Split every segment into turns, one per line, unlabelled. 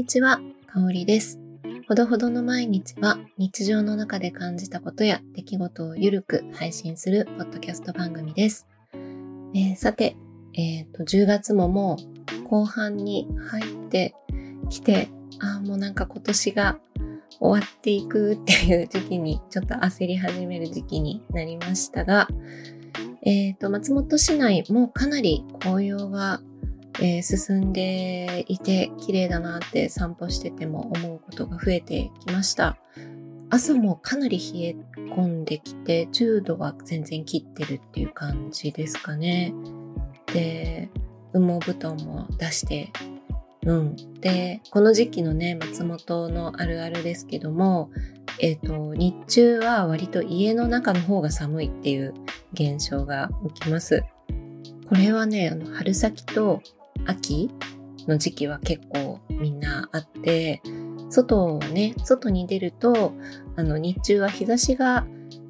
にちは、かおりです。ほどほどの毎日は日常の中で感じたことや出来事をゆるく配信するポッドキャスト番組です。えー、さて、え、ー、と、10月ももう後半に入ってきて、ああ、もうなんか今年が終わっていくっていう時期に、ちょっと焦り始める時期になりましたが、えっ、ー、と、松本市内もかなり紅葉がえー、進んでいて綺麗だなって散歩してても思うことが増えてきました。朝もかなり冷え込んできて10度は全然切ってるっていう感じですかね。で、羽毛布団も出してうん。で、この時期のね、松本のあるあるですけども、えっ、ー、と、日中は割と家の中の方が寒いっていう現象が起きます。これはね、あの春先と秋の時期は結構みんなあって、外をね、外に出ると、あの日中は日差しが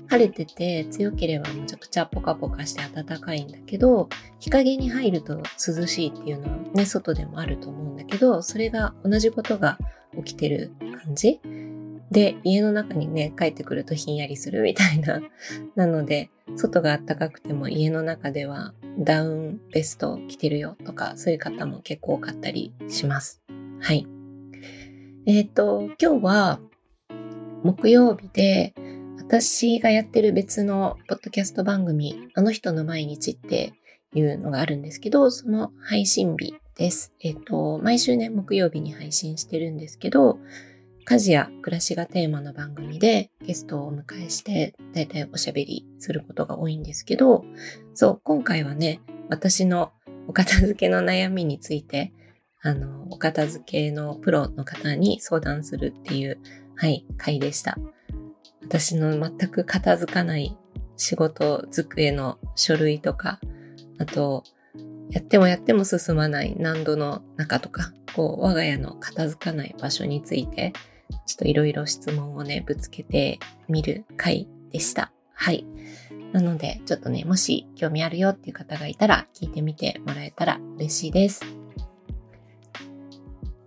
晴れてて強ければむちゃくちゃポカポカして暖かいんだけど、日陰に入ると涼しいっていうのはね、外でもあると思うんだけど、それが同じことが起きてる感じで、家の中にね、帰ってくるとひんやりするみたいな。なので、外が暖かくても家の中ではダウンベスト着てるよとか、そういう方も結構多かったりします。はい。えっ、ー、と、今日は木曜日で、私がやってる別のポッドキャスト番組、あの人の毎日っていうのがあるんですけど、その配信日です。えっ、ー、と、毎週ね、木曜日に配信してるんですけど、家事や暮らしがテーマの番組でゲストをお迎えして、だいたいおしゃべりすることが多いんですけど、そう、今回はね、私のお片付けの悩みについて、あの、お片付けのプロの方に相談するっていう、はい、回でした。私の全く片付かない仕事机の書類とか、あと、やってもやっても進まない難度の中とか、こう、我が家の片付かない場所について、ちょっといろいろ質問をね、ぶつけてみる回でした。はい。なので、ちょっとね、もし興味あるよっていう方がいたら、聞いてみてもらえたら嬉しいです。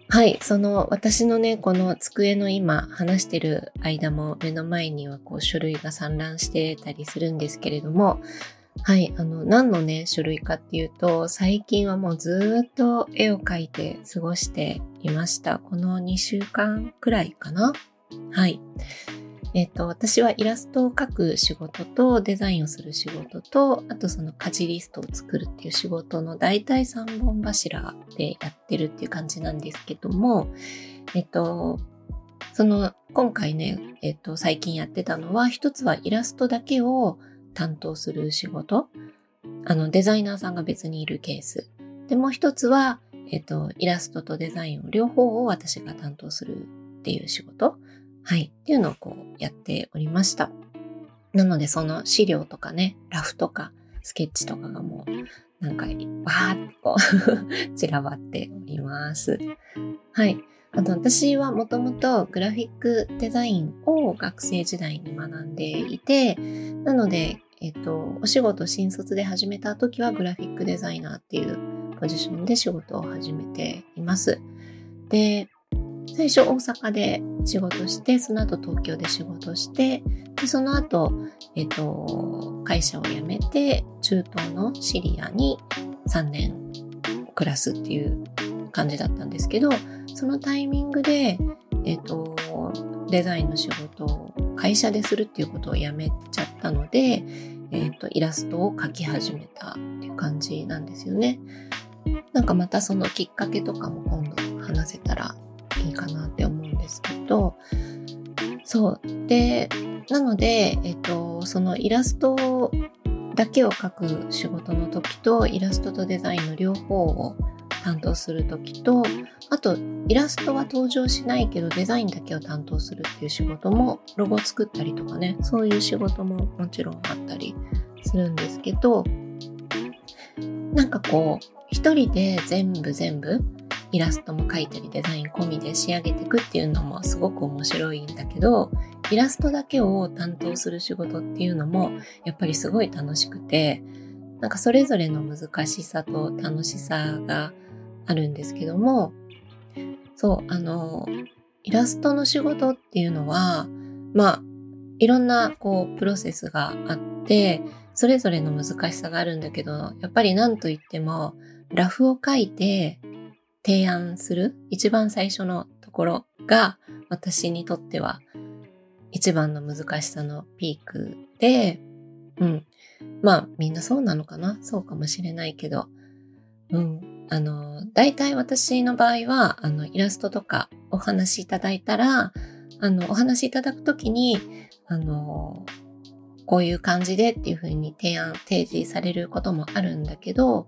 はい。その、私のね、この机の今話してる間も目の前にはこう書類が散乱してたりするんですけれども、はい。あの、何のね、種類かっていうと、最近はもうずっと絵を描いて過ごしていました。この2週間くらいかなはい。えっ、と、私はイラストを描く仕事とデザインをする仕事と、あとその家事リストを作るっていう仕事の大体3本柱でやってるっていう感じなんですけども、えっ、と、その、今回ね、えっ、と、最近やってたのは、一つはイラストだけを担当する仕事。あの、デザイナーさんが別にいるケース。で、もう一つは、えっ、と、イラストとデザインを両方を私が担当するっていう仕事。はい。っていうのをこうやっておりました。なので、その資料とかね、ラフとか、スケッチとかがもう、なんか、わーってこう 散らばっております。はい。あと私はもともとグラフィックデザインを学生時代に学んでいて、なので、えっと、お仕事新卒で始めた時はグラフィックデザイナーっていうポジションで仕事を始めています。で、最初大阪で仕事して、その後東京で仕事して、でその後、えっと、会社を辞めて、中東のシリアに3年暮らすっていう感じだったんですけど、そのタイミングで、えっ、ー、と、デザインの仕事を会社でするっていうことをやめちゃったので、えっ、ー、と、イラストを描き始めたっていう感じなんですよね。なんかまたそのきっかけとかも今度話せたらいいかなって思うんですけど、そう。で、なので、えっ、と、そのイラストだけを描く仕事の時と、イラストとデザインの両方を担当する時と、あとイラストは登場しないけどデザインだけを担当するっていう仕事も、ロゴ作ったりとかね、そういう仕事ももちろんあったりするんですけど、なんかこう、一人で全部全部イラストも描いたりデザイン込みで仕上げていくっていうのもすごく面白いんだけど、イラストだけを担当する仕事っていうのもやっぱりすごい楽しくて、なんかそれぞれの難しさと楽しさがあるんですけども、そう、あの、イラストの仕事っていうのは、まあ、いろんな、こう、プロセスがあって、それぞれの難しさがあるんだけど、やっぱり何と言っても、ラフを書いて提案する一番最初のところが私にとっては一番の難しさのピークで、うん。まあみんなそうなのかな？そうかもしれないけど、うん。あの、大体私の場合は、あの、イラストとかお話しいただいたら、あの、お話しいただくときに、あの、こういう感じでっていうふうに提案、提示されることもあるんだけど、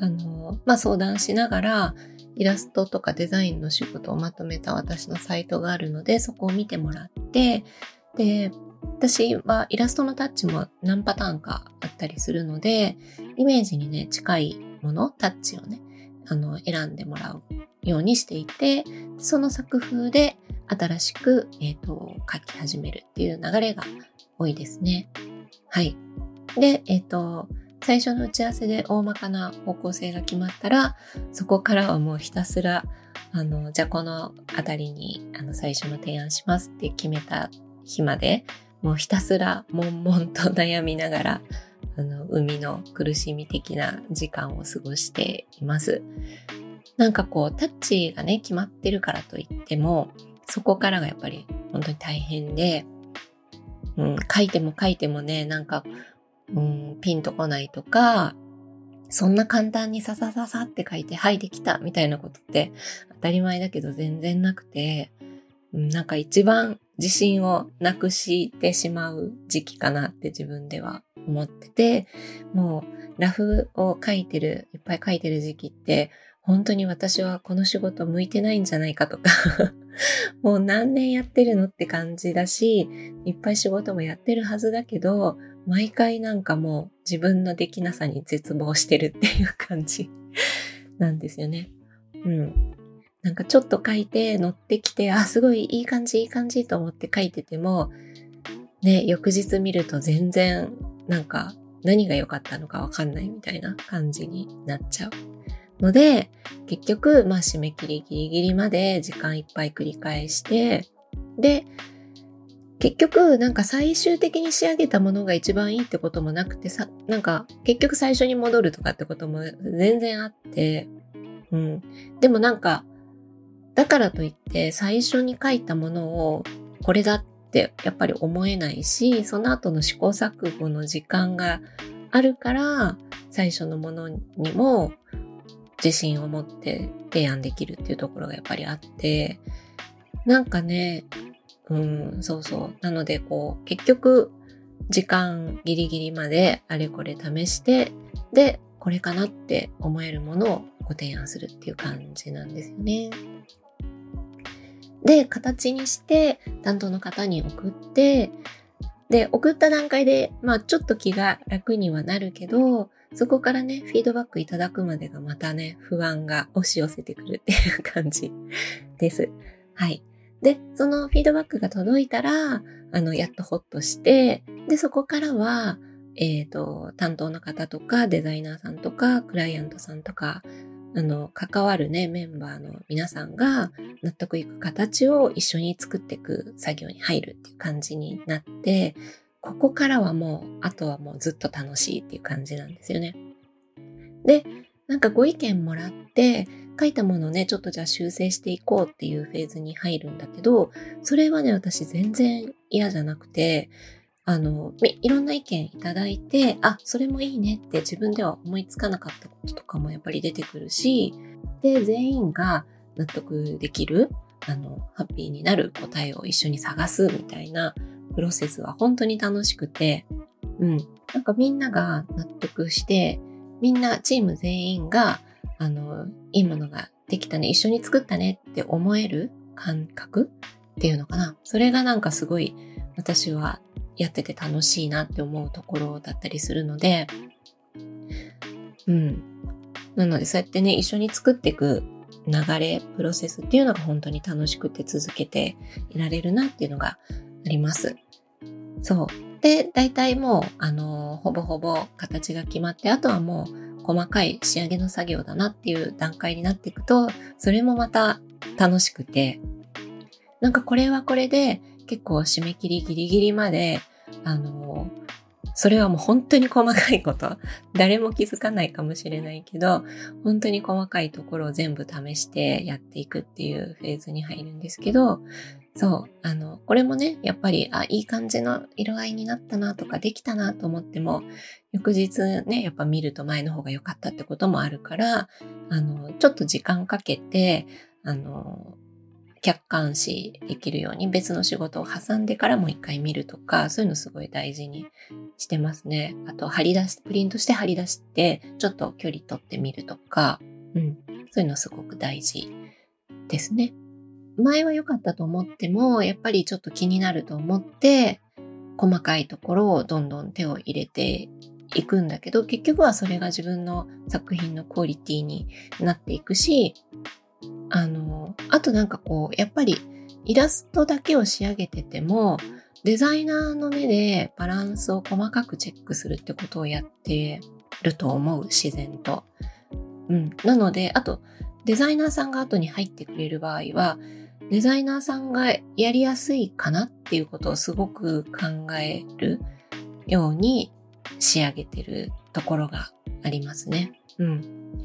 あの、まあ、相談しながら、イラストとかデザインの仕事をまとめた私のサイトがあるので、そこを見てもらって、で、私はイラストのタッチも何パターンかあったりするので、イメージにね、近いもの、タッチをね、あの、選んでもらうようにしていて、その作風で新しく、え、ー、と、書き始めるっていう流れが多いですね。はい。で、えっ、ー、と、最初の打ち合わせで大まかな方向性が決まったら、そこからはもうひたすら、あの、じゃあこのあたりに、あの、最初の提案しますって決めた日まで、もうひたすら悶々と悩みながら、あの、海の苦しみ的な時間を過ごしています。なんかこう、タッチがね、決まってるからといっても、そこからがやっぱり本当に大変で、うん、書いても書いてもね、なんかうん、ピンとこないとか、そんな簡単にささささって書いて、はい、できたみたいなことって当たり前だけど全然なくて、うん、なんか一番自信をなくしてしまう時期かなって自分では思ってて、もうラフを書いてる、いっぱい書いてる時期って、本当に私はこの仕事向いてないんじゃないかとか もう何年やってるのって感じだし、いっぱい仕事もやってるはずだけど、毎回なんかもう自分のできなさに絶望してるっていう感じなんですよね。うん。なんかちょっと書いて乗ってきて、あ、すごいいい感じ、いい感じと思って書いてても、ね、翌日見ると全然なんか何が良かったのかわかんないみたいな感じになっちゃう。ので、結局、まあ締め切りギリギリまで時間いっぱい繰り返して、で、結局、なんか最終的に仕上げたものが一番いいってこともなくてさ、なんか結局最初に戻るとかってことも全然あって、うん。でもなんか、だからといって最初に書いたものをこれだっってやっぱり思えないし、その後の試行錯誤の時間があるから、最初のものにも自信を持って提案できるっていうところがやっぱりあって、なんかね、うん、そうそう。なので、こう、結局、時間ギリギリまであれこれ試して、で、これかなって思えるものをご提案するっていう感じなんですよね。で、形にして担当の方に送って、で、送った段階で、まあちょっと気が楽にはなるけど、そこからね、フィードバックいただくまでがまたね、不安が押し寄せてくるっていう感じ です。はい。で、そのフィードバックが届いたら、あの、やっとホッとして、で、そこからは、えっ、ー、と、担当の方とか、デザイナーさんとか、クライアントさんとか、あの、関わるね、メンバーの皆さんが納得いく形を一緒に作っていく作業に入るっていう感じになって、ここからはもう、あとはもうずっと楽しいっていう感じなんですよね。で、なんかご意見もらって、書いたものをね、ちょっとじゃあ修正していこうっていうフェーズに入るんだけど、それはね、私全然嫌じゃなくて、あの、いろんな意見いただいて、あ、それもいいねって自分では思いつかなかったこととかもやっぱり出てくるし、で、全員が納得できる、あの、ハッピーになる答えを一緒に探すみたいなプロセスは本当に楽しくて、うん。なんかみんなが納得して、みんなチーム全員があの、いいものができたね、一緒に作ったねって思える感覚っていうのかな。それがなんかすごい私はやってて楽しいなって思うところだったりするので、うん。なのでそうやってね、一緒に作っていく流れ、プロセスっていうのが本当に楽しくて続けていられるなっていうのがあります。そう。で、大体もう、あの、ほぼほぼ形が決まって、あとはもう細かい仕上げの作業だなっていう段階になっていくと、それもまた楽しくて、なんかこれはこれで結構締め切りギリギリまで、あの、それはもう本当に細かいこと、誰も気づかないかもしれないけど、本当に細かいところを全部試してやっていくっていうフェーズに入るんですけど、そう、あの、これもね、やっぱり、あ、いい感じの色合いになったなとか、できたなと思っても、翌日ね、やっぱ見ると前の方が良かったってこともあるから、あの、ちょっと時間かけて、あの、客観視できるように別の仕事を挟んでからもう一回見るとか、そういうのすごい大事にしてますね。あと、貼り出し、プリントして貼り出して、ちょっと距離取ってみるとか、うん、そういうのすごく大事ですね。前は良かったと思っても、やっぱりちょっと気になると思って、細かいところをどんどん手を入れていくんだけど、結局はそれが自分の作品のクオリティになっていくし、あの、あとなんかこう、やっぱりイラストだけを仕上げてても、デザイナーの目でバランスを細かくチェックするってことをやってると思う、自然と。うん。なので、あと、デザイナーさんが後に入ってくれる場合は、デザイナーさんがやりやすいかなっていうことをすごく考えるように仕上げてるところがありますね。うん。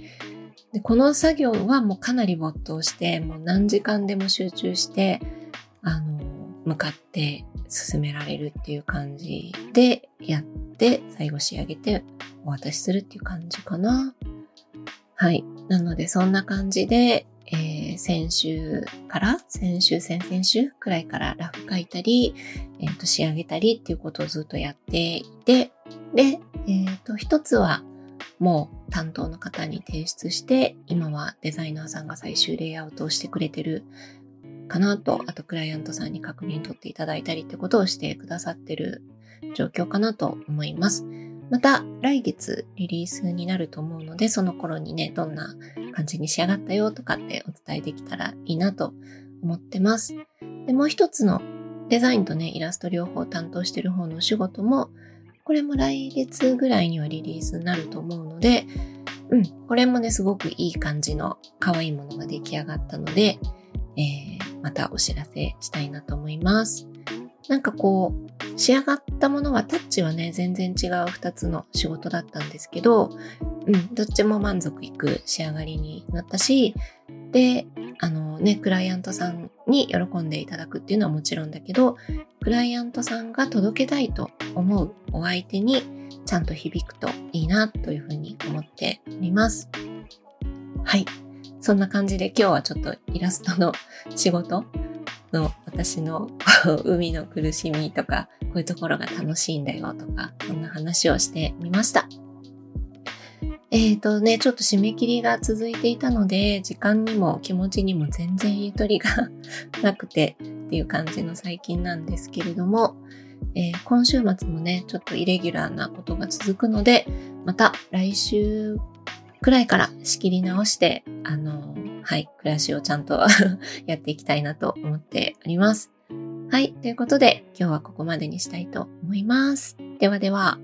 でこの作業はもうかなり没頭して、もう何時間でも集中して、あの、向かって進められるっていう感じでやって、最後仕上げてお渡しするっていう感じかな。はい。なので、そんな感じで、えー、先週から、先週、先々週くらいからラフ書いたり、えっ、ー、と、仕上げたりっていうことをずっとやっていて、で、えっ、ー、と、一つは、もう担当の方に提出して、今はデザイナーさんが最終レイアウトをしてくれてるかなと、あとクライアントさんに確認取っていただいたりってことをしてくださってる状況かなと思います。また来月リリースになると思うので、その頃にね、どんな感じに仕上がったよとかってお伝えできたらいいなと思ってます。でもう一つのデザインとね、イラスト両方担当してる方のお仕事も、これも来月ぐらいにはリリースになると思うので、うん、これもね、すごくいい感じの可愛いものが出来上がったので、えー、またお知らせしたいなと思います。なんかこう、仕上がったものはタッチはね、全然違う2つの仕事だったんですけど、うん、どっちも満足いく仕上がりになったし、で、あのね、クライアントさんに喜んでいただくっていうのはもちろんだけど、クライアントさんが届けたいと思うお相手にちゃんと響くといいなというふうに思っております。はい。そんな感じで今日はちょっとイラストの仕事の私の海の苦しみとか、こういうところが楽しいんだよとか、そんな話をしてみました。えっ、ー、とね、ちょっと締め切りが続いていたので、時間にも気持ちにも全然ゆとりが なくてっていう感じの最近なんですけれども、えー、今週末もね、ちょっとイレギュラーなことが続くので、また来週くらいから仕切り直して、あの、はい、暮らしをちゃんと やっていきたいなと思っております。はい、ということで今日はここまでにしたいと思います。ではでは。